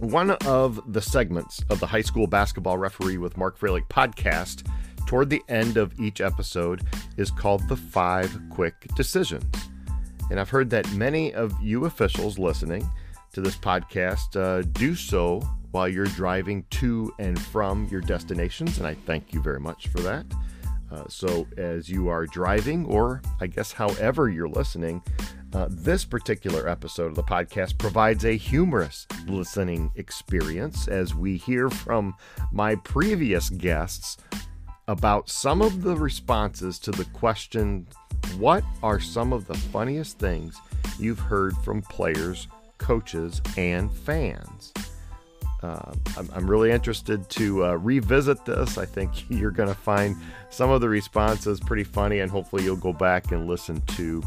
One of the segments of the High School Basketball Referee with Mark Froelich podcast, toward the end of each episode, is called The Five Quick Decisions. And I've heard that many of you officials listening to this podcast uh, do so while you're driving to and from your destinations, and I thank you very much for that. Uh, so, as you are driving, or I guess however you're listening, uh, this particular episode of the podcast provides a humorous listening experience as we hear from my previous guests about some of the responses to the question What are some of the funniest things you've heard from players, coaches, and fans? Uh, I'm, I'm, really interested to uh, revisit this. I think you're going to find some of the responses pretty funny, and hopefully, you'll go back and listen to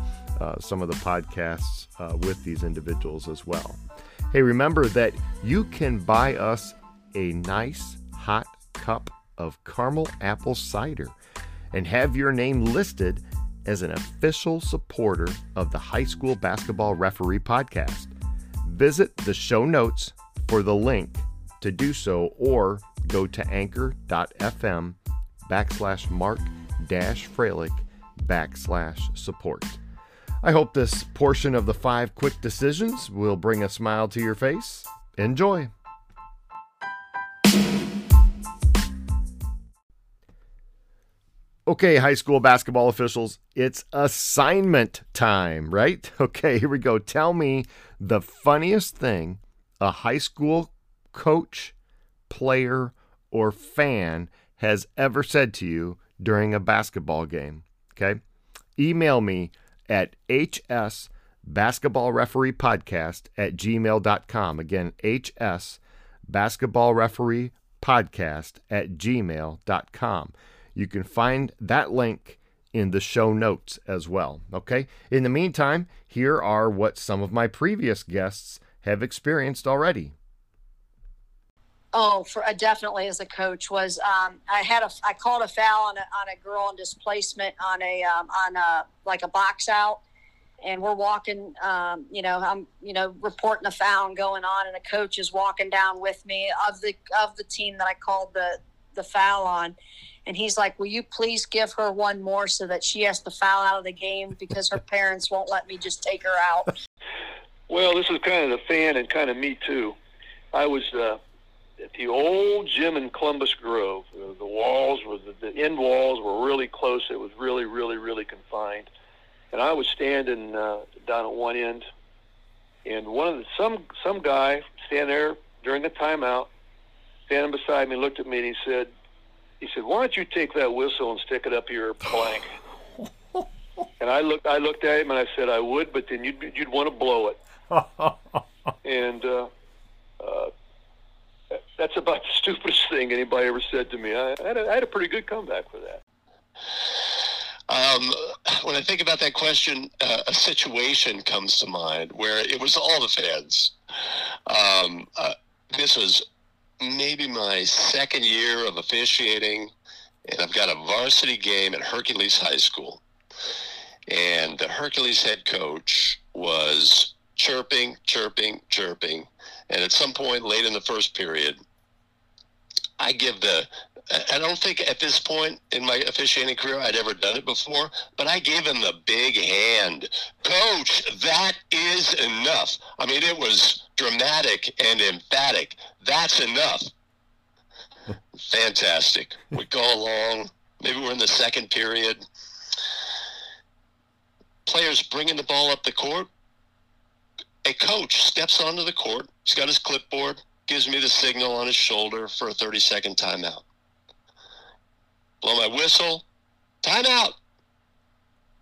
some of the podcasts uh, with these individuals as well. Hey, remember that you can buy us a nice hot cup of caramel apple cider and have your name listed as an official supporter of the High School Basketball Referee podcast. Visit the show notes for the link to do so or go to anchor.fm backslash mark dash Froelich backslash support. I hope this portion of the five quick decisions will bring a smile to your face. Enjoy. Okay, high school basketball officials, it's assignment time, right? Okay, here we go. Tell me the funniest thing a high school coach, player, or fan has ever said to you during a basketball game. Okay? Email me at hs basketball referee podcast at gmail.com. Again, hs basketball referee podcast at gmail.com. You can find that link in the show notes as well. Okay. In the meantime, here are what some of my previous guests have experienced already. Oh, for uh, definitely as a coach was um, I had a I called a foul on a, on a girl on displacement on a um, on a like a box out, and we're walking. Um, you know, I'm you know reporting the foul going on, and a coach is walking down with me of the of the team that I called the the foul on, and he's like, "Will you please give her one more so that she has to foul out of the game because her parents won't let me just take her out." Well, this is kind of the fan and kind of me too. I was. Uh at the old gym in Columbus Grove. The, the walls were the, the end walls were really close. It was really, really, really confined. And I was standing uh, down at one end, and one of the some some guy standing there during a timeout, standing beside me, looked at me and he said, he said, "Why don't you take that whistle and stick it up your blank?" and I looked I looked at him and I said, "I would, but then you'd you'd want to blow it." and uh, uh, that's about the stupidest thing anybody ever said to me. I, I, had, a, I had a pretty good comeback for that. Um, when I think about that question, uh, a situation comes to mind where it was all the fans. Um, uh, this was maybe my second year of officiating, and I've got a varsity game at Hercules High School. And the Hercules head coach was chirping, chirping, chirping. And at some point late in the first period, I give the. I don't think at this point in my officiating career I'd ever done it before, but I gave him the big hand. Coach, that is enough. I mean, it was dramatic and emphatic. That's enough. Fantastic. We go along. Maybe we're in the second period. Players bringing the ball up the court. A coach steps onto the court. He's got his clipboard gives me the signal on his shoulder for a 30 second timeout. Blow my whistle, timeout.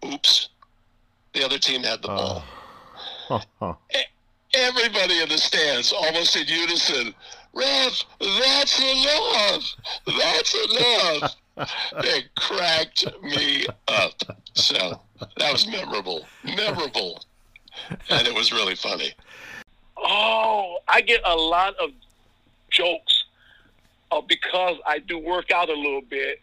Oops. The other team had the ball. Uh, Everybody in the stands, almost in unison, Ref, that's enough. That's enough. it cracked me up. So that was memorable. Memorable. And it was really funny. Oh, I get a lot of jokes uh, because I do work out a little bit.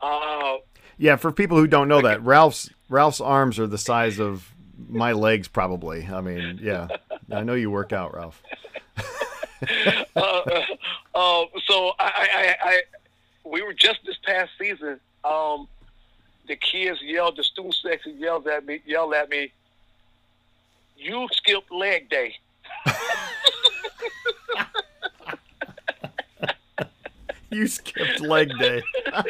Uh, yeah, for people who don't know that, Ralph's Ralph's arms are the size of my legs, probably. I mean, yeah, I know you work out, Ralph. uh, uh, uh, so I, I, I, we were just this past season. Um, the kids yelled, the student section yelled at me, yelled at me. You skipped leg day. you skipped leg day.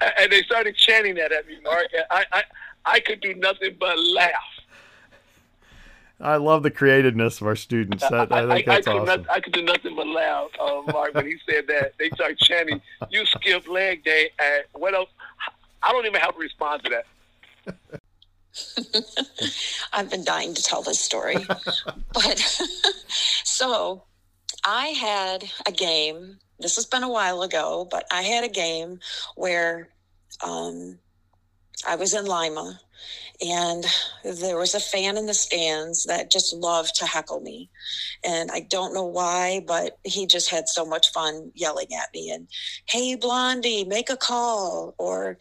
and they started chanting that at me, Mark. I, I, I could do nothing but laugh. I love the creativeness of our students. That, I, think that's I, could awesome. Not, I could do nothing but laugh, uh, Mark, when he said that. They started chanting, "You skipped leg day," and what else? I don't even have to respond to that. I've been dying to tell this story, but so I had a game. This has been a while ago, but I had a game where um, I was in Lima and there was a fan in the stands that just loved to heckle me and i don't know why but he just had so much fun yelling at me and hey blondie make a call or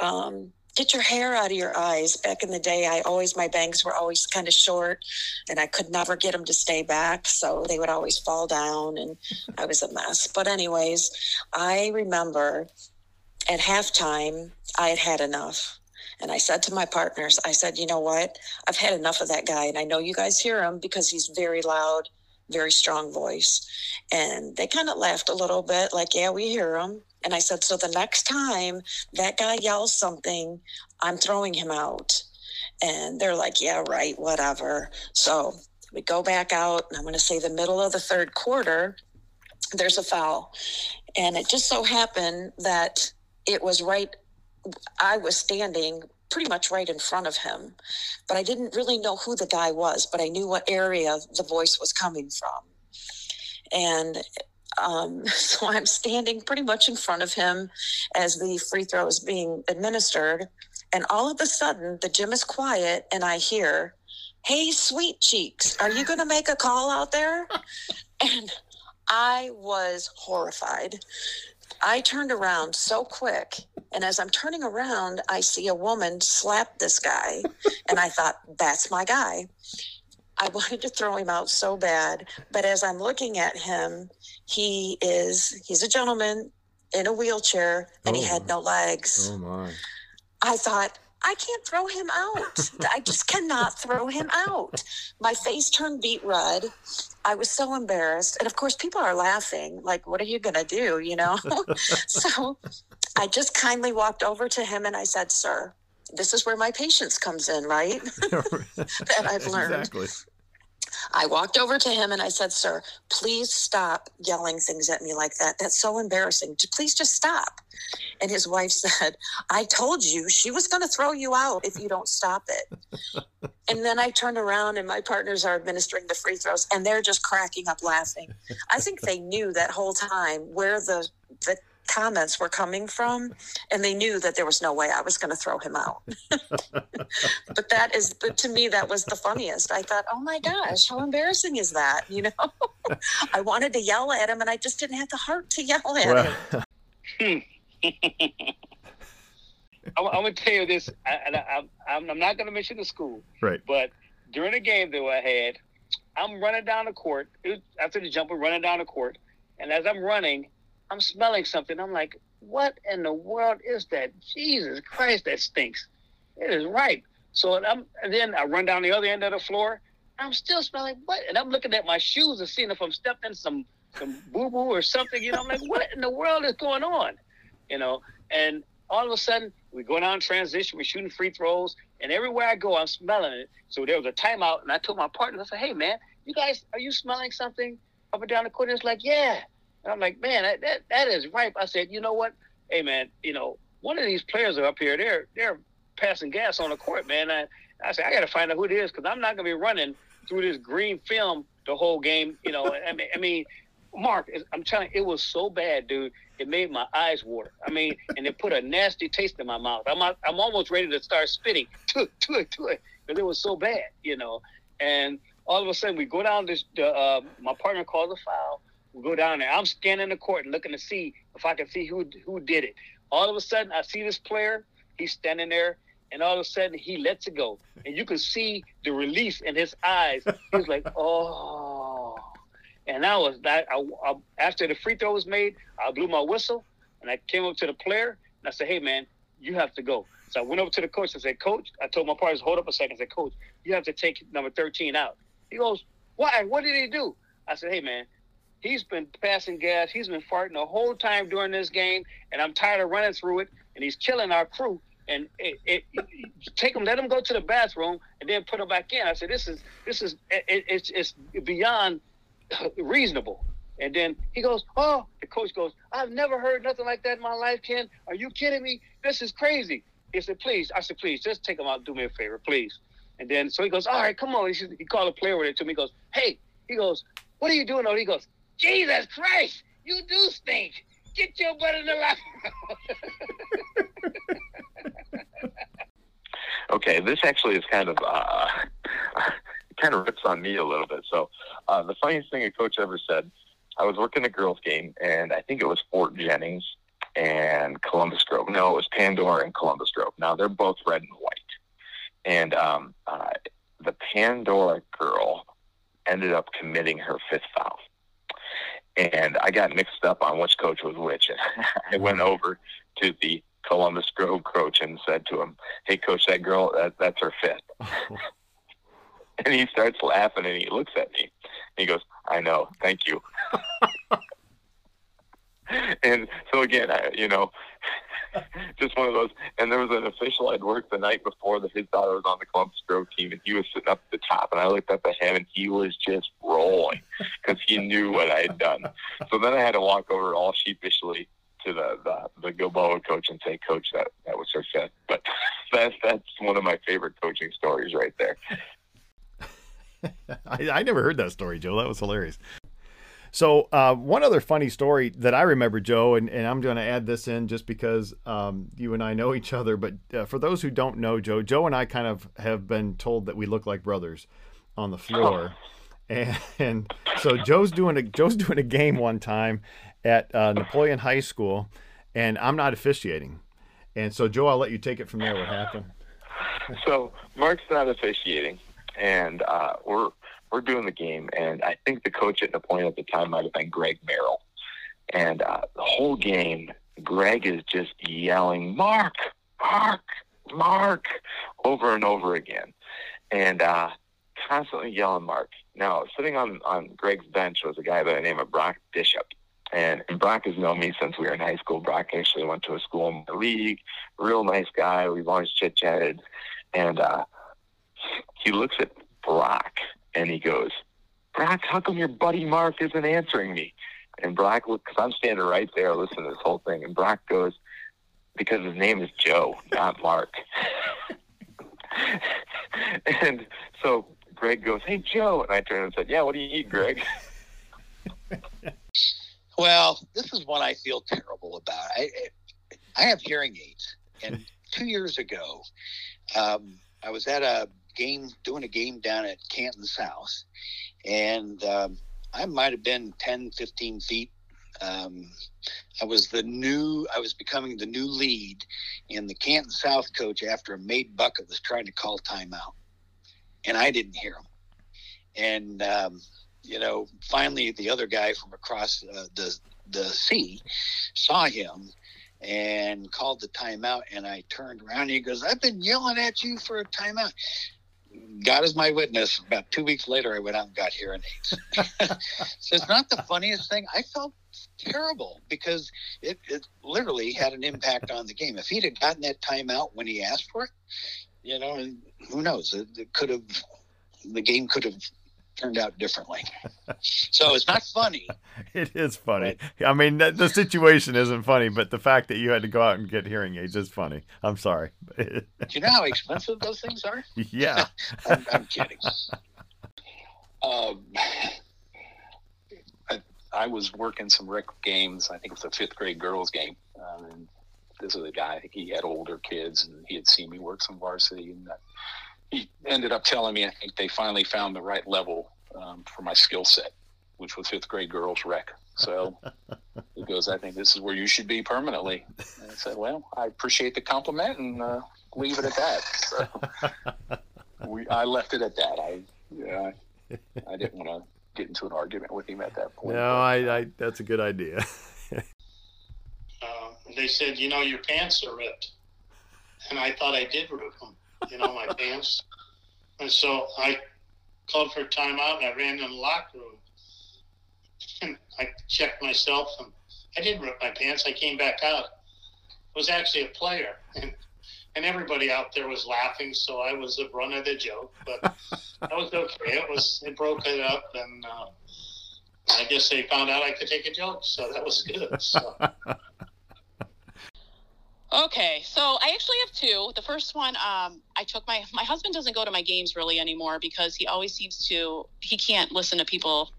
um, get your hair out of your eyes back in the day i always my bangs were always kind of short and i could never get them to stay back so they would always fall down and i was a mess but anyways i remember at halftime i had had enough and I said to my partners, I said, you know what? I've had enough of that guy. And I know you guys hear him because he's very loud, very strong voice. And they kind of laughed a little bit, like, yeah, we hear him. And I said, so the next time that guy yells something, I'm throwing him out. And they're like, yeah, right, whatever. So we go back out, and I'm going to say the middle of the third quarter, there's a foul. And it just so happened that it was right I was standing pretty much right in front of him, but I didn't really know who the guy was, but I knew what area the voice was coming from. And um, so I'm standing pretty much in front of him as the free throw is being administered. And all of a sudden, the gym is quiet, and I hear, Hey, sweet cheeks, are you going to make a call out there? and I was horrified. I turned around so quick. And as I'm turning around, I see a woman slap this guy. and I thought, that's my guy. I wanted to throw him out so bad. But as I'm looking at him, he is, he's a gentleman in a wheelchair and oh, he had no legs. Oh, my. I thought, I can't throw him out. I just cannot throw him out. My face turned beet red. I was so embarrassed. And of course, people are laughing, like, what are you going to do? You know? so I just kindly walked over to him and I said, Sir, this is where my patience comes in, right? that I've learned. Exactly. I walked over to him and I said, Sir, please stop yelling things at me like that. That's so embarrassing. Please just stop. And his wife said, I told you she was going to throw you out if you don't stop it. and then I turned around and my partners are administering the free throws and they're just cracking up laughing. I think they knew that whole time where the, the comments were coming from and they knew that there was no way i was going to throw him out. But that is to me that was the funniest. I thought oh my gosh how embarrassing is that? You know? I wanted to yell at him and i just didn't have the heart to yell at well. him. I'm, I'm, gonna tell you this, and I, am I'm not gonna mention the school, right? But during a game that I had, I'm running down the court. Was, after the jumper, running down the court, and as I'm running, I'm smelling something. I'm like, what in the world is that? Jesus Christ, that stinks. It is ripe. So I'm, and then I run down the other end of the floor. I'm still smelling what? And I'm looking at my shoes and seeing if I'm stepping some some boo boo or something. You know, I'm like, what in the world is going on? You know, and all of a sudden we go down transition, we're shooting free throws, and everywhere I go, I'm smelling it. So there was a timeout, and I told my partner, I said, hey man, you guys, are you smelling something up and down the court? And it's like, yeah. And I'm like, man, that, that, that is ripe. I said, you know what? Hey, man, you know, one of these players are up here. They're they're passing gas on the court, man. I, I said, I got to find out who it is because I'm not going to be running through this green film the whole game. You know, I mean, I mean, Mark, I'm telling you, it was so bad, dude. It made my eyes water. I mean, and it put a nasty taste in my mouth. I'm I'm almost ready to start spitting to it, to it, to it, because it was so bad, you know. And all of a sudden, we go down this. Uh, my partner calls a foul. Go down there. I'm scanning the court looking to see if I can see who who did it. All of a sudden, I see this player. He's standing there. and all of a sudden he lets it go, and you can see the release in his eyes. He's like, "Oh," and I was that. I, I, after the free throw was made, I blew my whistle, and I came up to the player and I said, "Hey, man, you have to go." So I went over to the coach and said, "Coach," I told my partners, "Hold up a second. I said, "Coach, you have to take number 13 out." He goes, "Why? What did he do?" I said, "Hey, man." He's been passing gas. He's been farting the whole time during this game, and I'm tired of running through it. And he's killing our crew and it, it, take them, let him go to the bathroom, and then put him back in. I said, this is this is it, it's it's beyond reasonable. And then he goes, oh, the coach goes, I've never heard nothing like that in my life, Ken. Are you kidding me? This is crazy. He said, please. I said, please, just take him out. Do me a favor, please. And then so he goes, all right, come on. He, said, he called a player with it to me. He goes, hey, he goes, what are you doing? He goes, Jesus Christ, you do stink. Get your butt in the locker okay, this actually is kind of uh, kind of rips on me a little bit. So uh, the funniest thing a coach ever said, I was working a girls' game, and I think it was Fort Jennings and Columbus Grove. No, it was Pandora and Columbus Grove. Now they're both red and white, and um, uh, the Pandora girl ended up committing her fifth foul. And I got mixed up on which coach was which. And I went mm-hmm. over to the Columbus Grove coach and said to him, "Hey, coach, that girl, that, that's her fifth. and he starts laughing and he looks at me. And he goes, "I know, thank you." and so again, I, you know, just one of those. And there was an official I'd worked the night before that his daughter was on the Columbus Grove team, and he was sitting up at the top. And I looked up at him, and he was just rolling because he knew what I had done. So then I had to walk over all sheepishly to the, the the Gilboa coach and say, "Coach, that that was her fit." But that's that's one of my favorite coaching stories right there. I, I never heard that story, Joe. That was hilarious. So uh, one other funny story that I remember, Joe, and, and I'm going to add this in just because um, you and I know each other. But uh, for those who don't know Joe, Joe and I kind of have been told that we look like brothers on the floor. Oh. And, and so Joe's doing a Joe's doing a game one time, at uh, Napoleon High School, and I'm not officiating. And so, Joe, I'll let you take it from there. What happened? so, Mark's not officiating, and uh, we're we're doing the game, and I think the coach at Napoleon at the time might have been Greg Merrill. And uh, the whole game, Greg is just yelling, "Mark, Mark, Mark," over and over again, and uh, constantly yelling, "Mark." Now, sitting on on Greg's bench was a guy by the name of Brock Bishop, and, and Brock has known me since we were in high school. Brock actually went to a school in the league. Real nice guy. We've always chit chatted. And uh, he looks at Brock and he goes, Brock, how come your buddy Mark isn't answering me? And Brock, because I'm standing right there listening to this whole thing, and Brock goes, because his name is Joe, not Mark. and so Greg goes, hey, Joe. And I turned and said, yeah, what do you eat, Greg? Well, this is what I feel terrible about. I, I have hearing aids, and two years ago, um, I was at a game, doing a game down at Canton South, and um, I might have been 10, 15 feet. Um, I was the new, I was becoming the new lead, and the Canton South coach, after a made bucket, was trying to call timeout, and I didn't hear him. And um, you know, finally the other guy from across uh, the the sea saw him and called the timeout. And I turned around and he goes, "I've been yelling at you for a timeout." God is my witness. About two weeks later, I went out and got hearing aids. so it's not the funniest thing. I felt terrible because it, it literally had an impact on the game. If he'd have gotten that timeout when he asked for it, you know, who knows? It, it could have the game could have turned out differently. so it's not funny. It is funny. I mean, the situation isn't funny, but the fact that you had to go out and get hearing aids is funny. I'm sorry. Do you know how expensive those things are? Yeah. I'm, I'm, kidding. Um, I, I, was working some rec games. I think it was a fifth grade girls game. Um, and this is a guy, I think he had older kids, and he had seen me work some varsity. And he ended up telling me I think they finally found the right level um, for my skill set, which was fifth grade girls rec. So he goes, I think this is where you should be permanently. And I said, well, I appreciate the compliment and uh, leave it at that. So we, I left it at that. I, yeah, I, I didn't want to get into an argument with him at that point. No, I, I that's a good idea. uh, they said, you know, your pants are ripped. And I thought I did rip them, you know, my pants. And so I called for a timeout and I ran in the locker room. And I checked myself and I didn't rip my pants. I came back out. I was actually a player. And and everybody out there was laughing, so I was the brunt of the joke. But that was okay. It was it broke it up, and uh, I guess they found out I could take a joke, so that was good. So. Okay, so I actually have two. The first one, um, I took my my husband doesn't go to my games really anymore because he always seems to he can't listen to people,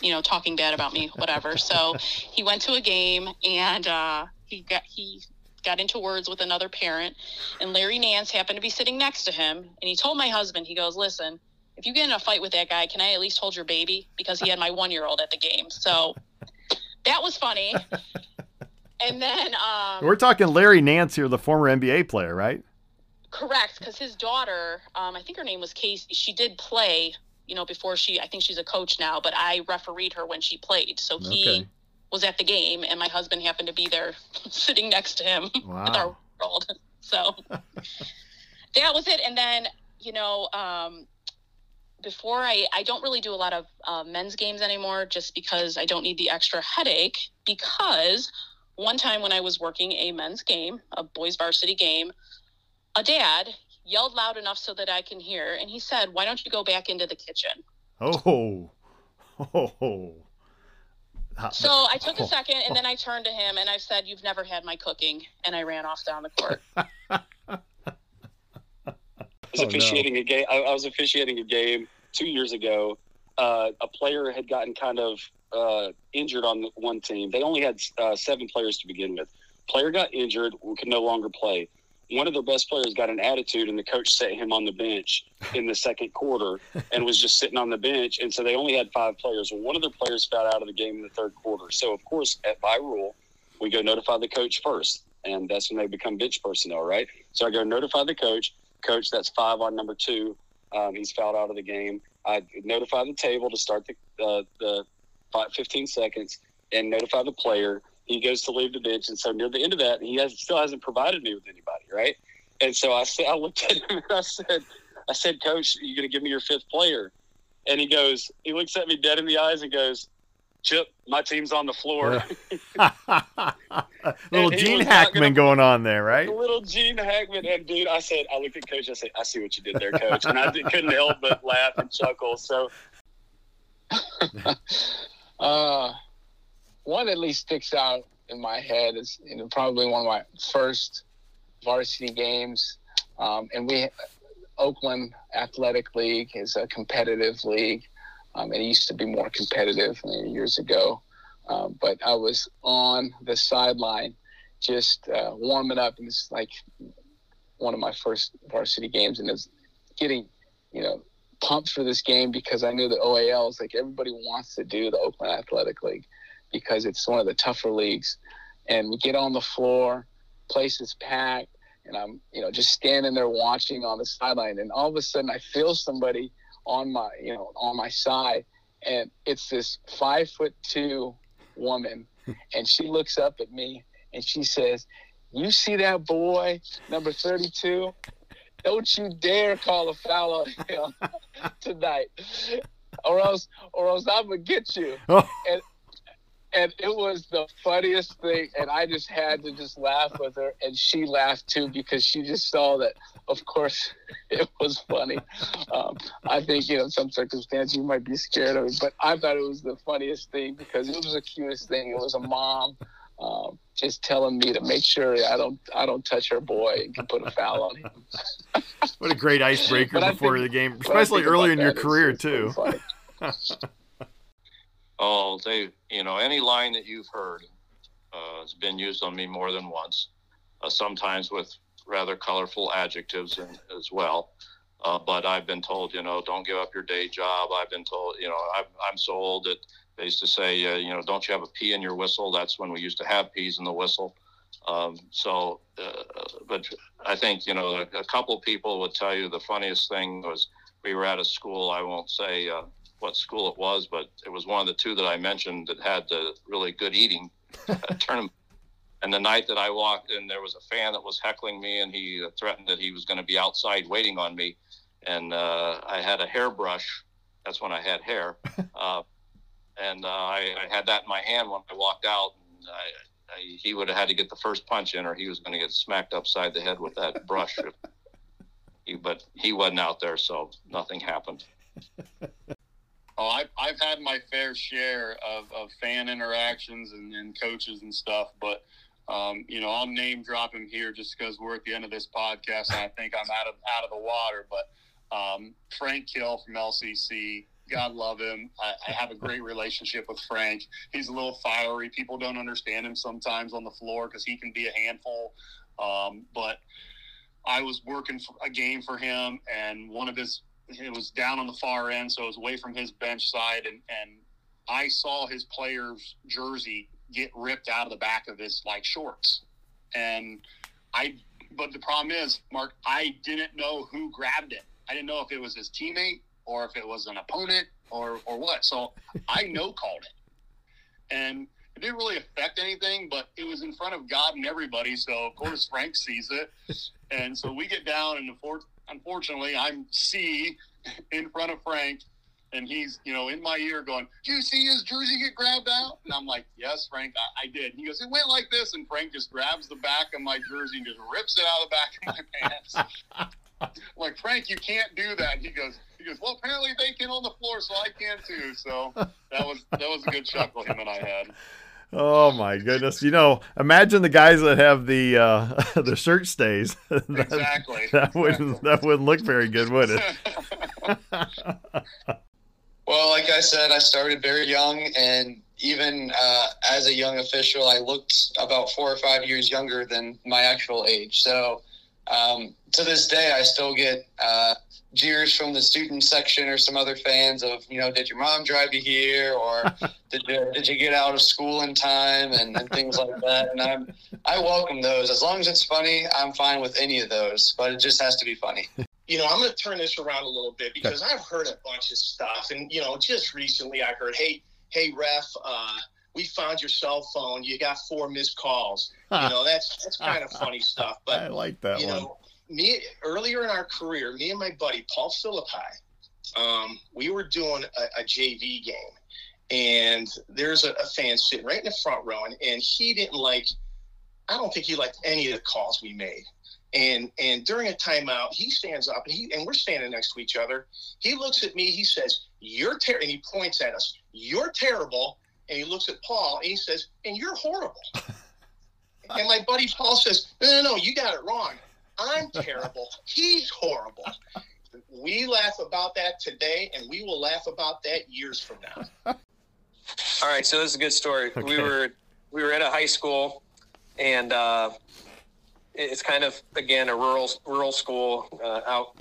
you know, talking bad about me, whatever. so he went to a game and uh, he got he got into words with another parent, and Larry Nance happened to be sitting next to him, and he told my husband, he goes, "Listen, if you get in a fight with that guy, can I at least hold your baby?" Because he had my one year old at the game, so that was funny. And then um, we're talking Larry Nance here, the former NBA player, right? Correct, because his daughter, um, I think her name was Casey. She did play, you know, before she. I think she's a coach now, but I refereed her when she played. So he okay. was at the game, and my husband happened to be there, sitting next to him wow. with our world. So that was it. And then, you know, um, before I, I don't really do a lot of uh, men's games anymore, just because I don't need the extra headache. Because one time when I was working a men's game, a boys varsity game, a dad yelled loud enough so that I can hear, and he said, "Why don't you go back into the kitchen?" Oh, oh. So I took a second, and then I turned to him and I said, "You've never had my cooking," and I ran off down the court. I was oh, officiating no. a game. I, I was officiating a game two years ago. Uh, a player had gotten kind of uh, injured on one team. They only had uh, seven players to begin with. Player got injured, could no longer play. One of their best players got an attitude, and the coach set him on the bench in the second quarter and was just sitting on the bench. And so they only had five players. Well, one of their players fouled out of the game in the third quarter. So, of course, at, by rule, we go notify the coach first, and that's when they become bench personnel, right? So I go notify the coach. Coach, that's five on number two. Um, he's fouled out of the game. I notify the table to start the uh, the five, 15 seconds and notify the player. He goes to leave the bench, and so near the end of that, he has still hasn't provided me with anybody, right? And so I said, I looked at him and I said, I said, Coach, you going to give me your fifth player? And he goes, he looks at me dead in the eyes and goes, Chip, my team's on the floor. little Gene Hackman gonna, going on there, right? Little Gene Hackman. And dude, I said, I looked at Coach. I said, I see what you did there, Coach. And I couldn't help but laugh and chuckle. So uh, one at least sticks out in my head is you know, probably one of my first varsity games. Um, and we, Oakland Athletic League is a competitive league. Um, it used to be more competitive years ago. Um, but I was on the sideline just uh, warming up, and it's like one of my first varsity games, and it's getting, you know, pumped for this game because I knew the OAL is like everybody wants to do the Oakland Athletic League because it's one of the tougher leagues. And we get on the floor, place is packed, and I'm, you know, just standing there watching on the sideline. And all of a sudden I feel somebody on my, you know, on my side. And it's this five foot two woman. and she looks up at me and she says, You see that boy, number 32? Don't you dare call a foul on him tonight, or else, or else I'm gonna get you. Oh. And and it was the funniest thing, and I just had to just laugh with her, and she laughed too because she just saw that. Of course, it was funny. Um, I think you know, some circumstances you might be scared of it, but I thought it was the funniest thing because it was the cutest thing. It was a mom um, just telling me to make sure I don't I don't touch her boy and can put a foul on him. what a great icebreaker before think, the game, especially early in your career is, too. oh, they you know any line that you've heard uh, has been used on me more than once, uh, sometimes with rather colorful adjectives and, as well. Uh, but I've been told, you know, don't give up your day job. I've been told, you know, I'm, I'm so old that they used to say, uh, you know, don't you have a P in your whistle? That's when we used to have peas in the whistle. Um, so, uh, but I think, you know, a, a couple people would tell you the funniest thing was we were at a school. I won't say uh, what school it was, but it was one of the two that I mentioned that had the really good eating tournament. And the night that I walked in, there was a fan that was heckling me, and he threatened that he was going to be outside waiting on me. And uh, I had a hairbrush. That's when I had hair. Uh, and uh, I, I, had that in my hand when I walked out. And I, I, he would have had to get the first punch in, or he was going to get smacked upside the head with that brush. he, but he wasn't out there, so nothing happened. Oh, I've, I've had my fair share of, of fan interactions and, and coaches and stuff, but um, you know, I'll name drop him here just because we're at the end of this podcast, and I think I'm out of out of the water. But um, Frank Kill from LCC, God love him. I, I, have a great relationship with Frank. He's a little fiery. People don't understand him sometimes on the floor because he can be a handful. Um, but I was working a game for him, and one of his it was down on the far end, so it was away from his bench side, and and I saw his player's jersey get ripped out of the back of his like shorts, and I. But the problem is, Mark, I didn't know who grabbed it. I didn't know if it was his teammate or if it was an opponent or or what. So I no called it, and it didn't really affect anything. But it was in front of God and everybody, so of course Frank sees it, and so we get down, and unfortunately I'm C in front of Frank, and he's you know in my ear going, "Do you see his jersey get grabbed out?" And I'm like, "Yes, Frank, I, I did." And he goes, "It went like this," and Frank just grabs the back of my jersey and just rips it out of the back of my pants. like Frank, you can't do that. And he goes, he goes, "Well, apparently they can on the floor, so I can too." So that was that was a good chuckle him and I had. Oh my goodness! You know, imagine the guys that have the uh, the shirt stays. that, exactly. That wouldn't that wouldn't look very good, would it? well, like I said, I started very young, and even uh, as a young official, I looked about four or five years younger than my actual age. So um, to this day, I still get uh, jeers from the student section or some other fans of, you know, did your mom drive you here, or did you did you get out of school in time, and, and things like that. And I'm I welcome those as long as it's funny. I'm fine with any of those, but it just has to be funny. You know, I'm going to turn this around a little bit because I've heard a bunch of stuff, and you know, just recently I heard, hey, hey, ref. Uh, we found your cell phone. You got four missed calls. You know, that's that's kind of funny stuff. But I like that you one. Know, me earlier in our career, me and my buddy Paul Philippi, um, we were doing a, a, JV game, and there's a, a, fan sitting right in the front row, and, and he didn't like. I don't think he liked any of the calls we made. And and during a timeout, he stands up and he and we're standing next to each other. He looks at me. He says, "You're terrible," and he points at us. You're terrible. And he looks at Paul and he says, "And you're horrible." and my buddy Paul says, "No, no, no, you got it wrong. I'm terrible. He's horrible. We laugh about that today, and we will laugh about that years from now. All right, so this is a good story. Okay. We were we were at a high school, and uh, it's kind of again a rural rural school uh, out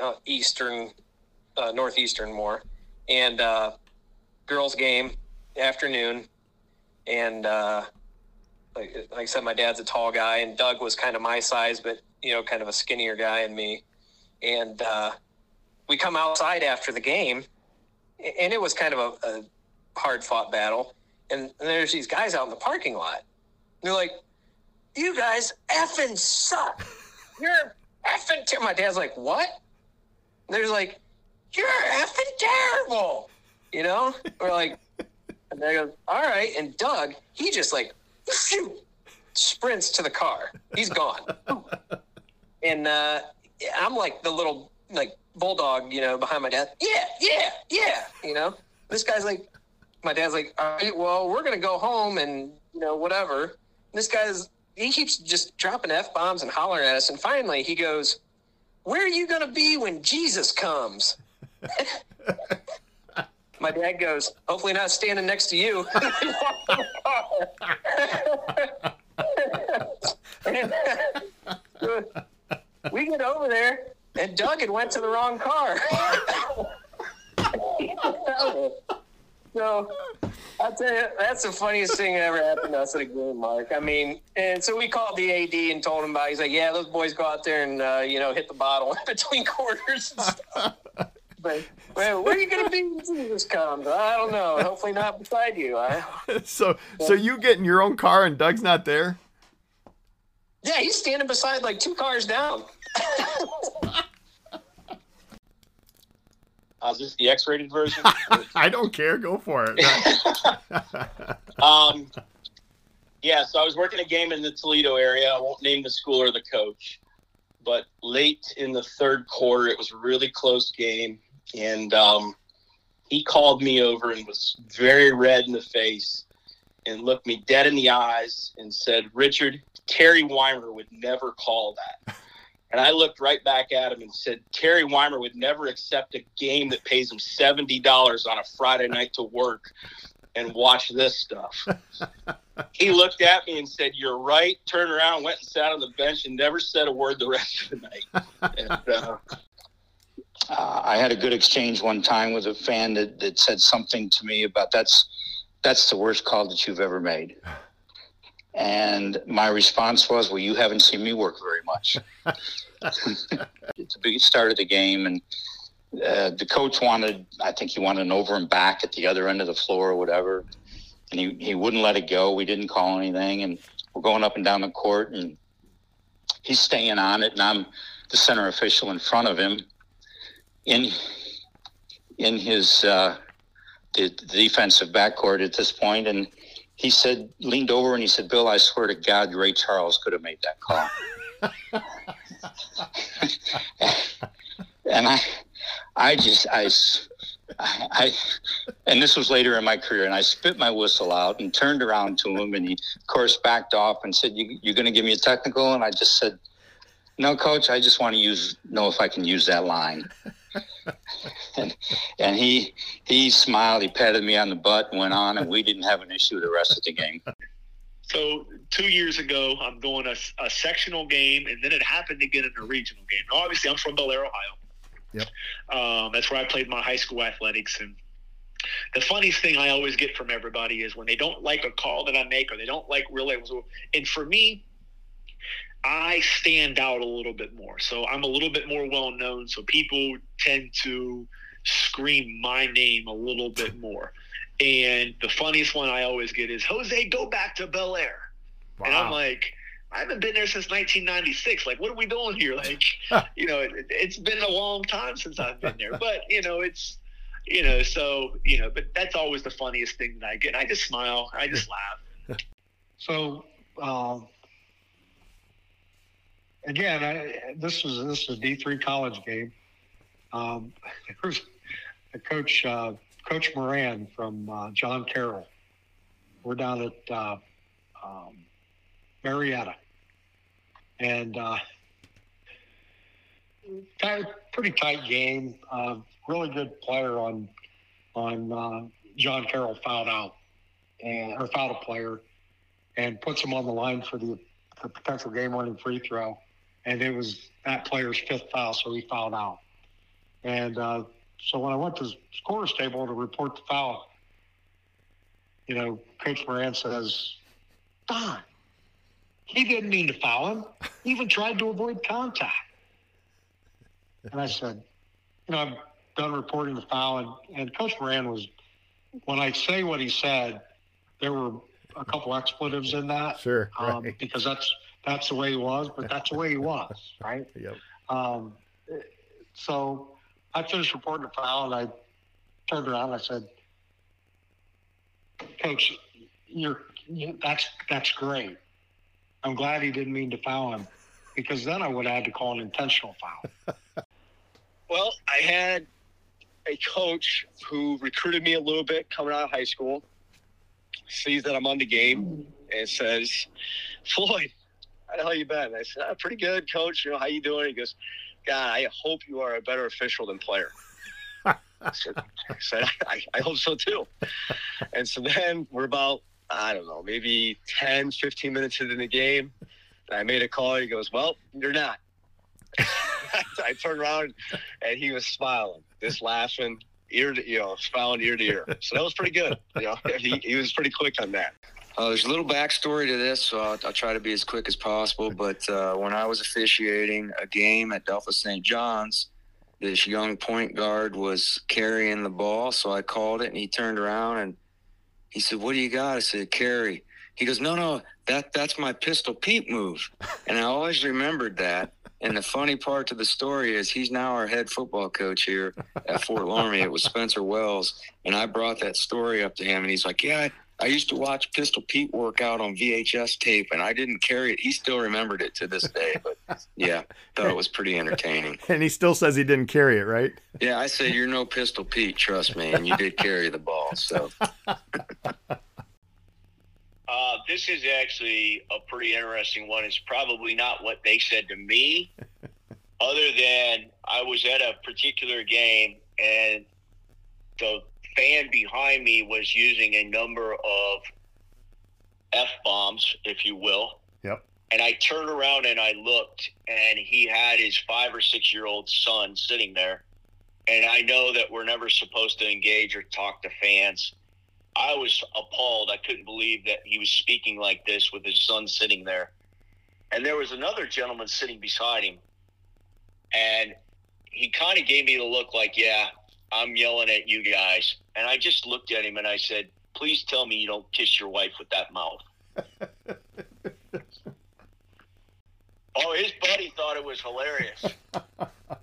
uh, eastern, uh, northeastern more, and uh, girls game afternoon, and uh, like, like I said, my dad's a tall guy, and Doug was kind of my size, but you know, kind of a skinnier guy and me. And uh, we come outside after the game, and it was kind of a, a hard fought battle. And, and, there's these guys out in the parking lot. They're like, "You guys effing suck. You're effing." Ter-. My dad's like, "What?" And they're like, "You're effing terrible." You know? We're like, and they go, "All right." And Doug, he just like sprints to the car. He's gone. and uh, I'm like the little like bulldog, you know, behind my dad. Yeah, yeah, yeah. You know, this guy's like, my dad's like, all right, well, we're gonna go home and you know whatever. This guy's he keeps just dropping f bombs and hollering at us, and finally he goes, "Where are you gonna be when Jesus comes?" my dad goes, "Hopefully not standing next to you." we get over there, and Doug had went to the wrong car. so I'll tell you, that's the funniest thing that ever happened to us at a game, Mark. I mean, and so we called the AD and told him about. It. He's like, "Yeah, those boys go out there and uh, you know hit the bottle between quarters and stuff." But well, where are you going to be when Jesus comes? I don't know. Hopefully not beside you. I... so, so you get in your own car and Doug's not there. Yeah, he's standing beside like two cars down. Uh, is this the X-rated version? I don't care. Go for it. um, yeah, so I was working a game in the Toledo area. I won't name the school or the coach, but late in the third quarter, it was a really close game, and um, he called me over and was very red in the face and looked me dead in the eyes and said, "Richard, Terry Weimer would never call that." And I looked right back at him and said, Terry Weimer would never accept a game that pays him $70 on a Friday night to work and watch this stuff. he looked at me and said, You're right. Turned around, went and sat on the bench, and never said a word the rest of the night. And, uh, uh, I had a good exchange one time with a fan that, that said something to me about that's that's the worst call that you've ever made. And my response was, Well, you haven't seen me work very much. it's a big start of the game, and uh, the coach wanted, I think he wanted an over and back at the other end of the floor or whatever. And he, he wouldn't let it go. We didn't call anything. And we're going up and down the court, and he's staying on it. And I'm the center official in front of him in in his uh, the, the defensive backcourt at this point, and he said, leaned over and he said, Bill, I swear to God, Ray Charles could have made that call. and I, I just, I, I, and this was later in my career, and I spit my whistle out and turned around to him, and he, of course, backed off and said, you, "You're going to give me a technical?" And I just said, "No, coach. I just want to use know if I can use that line." and and he he smiled, he patted me on the butt, and went on, and we didn't have an issue the rest of the game. So two years ago, I'm doing a, a sectional game, and then it happened again in a regional game. Now, obviously, I'm from Bellaire, Ohio. Yep. Um, that's where I played my high school athletics. And the funniest thing I always get from everybody is when they don't like a call that I make or they don't like really. And for me, I stand out a little bit more. So I'm a little bit more well known. So people tend to scream my name a little bit more. And the funniest one I always get is Jose, go back to Bellaire. Wow. And I'm like, I haven't been there since 1996. Like, what are we doing here? Like, you know, it, it's been a long time since I've been there. But you know, it's you know, so you know, but that's always the funniest thing that I get. I just smile. I just laugh. So, um, again, I, this was this was a D three college game. Um, there's a coach, uh, Coach Moran from uh, John Carroll. We're down at uh, um, Marietta, and uh, pretty tight game. Uh, really good player on on uh, John Carroll fouled out and or fouled a player and puts him on the line for the, the potential game winning free throw and it was that player's fifth foul, so he fouled out. And uh, so when I went to the scorer's table to report the foul, you know, Coach Moran says, Don, he didn't mean to foul him. He even tried to avoid contact. And I said, you know, I'm done reporting the foul. And, and Coach Moran was, when I say what he said, there were a couple expletives in that. Sure. Um, right. Because that's that's the way he was, but that's the way he was, right? Yep. Um, so I finished reporting the foul, and I turned around and I said, "Coach, you're you, that's that's great. I'm glad he didn't mean to foul him, because then I would have had to call an intentional foul." well, I had a coach who recruited me a little bit coming out of high school. Sees that I'm on the game and says, "Floyd, how hell you been? I said, oh, pretty good, coach. You know, how you doing? He goes, God, I hope you are a better official than player. I said, I, said I, I, hope so too. and so then we're about, I don't know, maybe 10, 15 minutes into the game. And I made a call. He goes, well, you're not. I turned around and he was smiling, just laughing. ear to you know found ear to ear. So that was pretty good. You know, he, he was pretty quick on that. Uh, there's a little backstory to this, so I'll, I'll, try to be as quick as possible. But uh, when I was officiating a game at Delphos St. John's, this young point guard was carrying the ball, so I called it, and he turned around and he said, "What do you got?" I said, "Carry." He goes, "No, no, that that's my pistol Pete move," and I always remembered that. And the funny part to the story is he's now our head football coach here at Fort Loramie. It was Spencer Wells, and I brought that story up to him, and he's like, "Yeah, I used to watch Pistol Pete work out on VHS tape, and I didn't carry it. He still remembered it to this day. But yeah, thought it was pretty entertaining. And he still says he didn't carry it, right? Yeah, I say you're no Pistol Pete. Trust me, and you did carry the ball. So. Uh, this is actually a pretty interesting one. It's probably not what they said to me, other than I was at a particular game and the fan behind me was using a number of f bombs, if you will. Yep. And I turned around and I looked, and he had his five or six year old son sitting there. And I know that we're never supposed to engage or talk to fans. I was appalled. I couldn't believe that he was speaking like this with his son sitting there. And there was another gentleman sitting beside him. And he kind of gave me the look like, yeah, I'm yelling at you guys. And I just looked at him and I said, please tell me you don't kiss your wife with that mouth. oh, his buddy thought it was hilarious.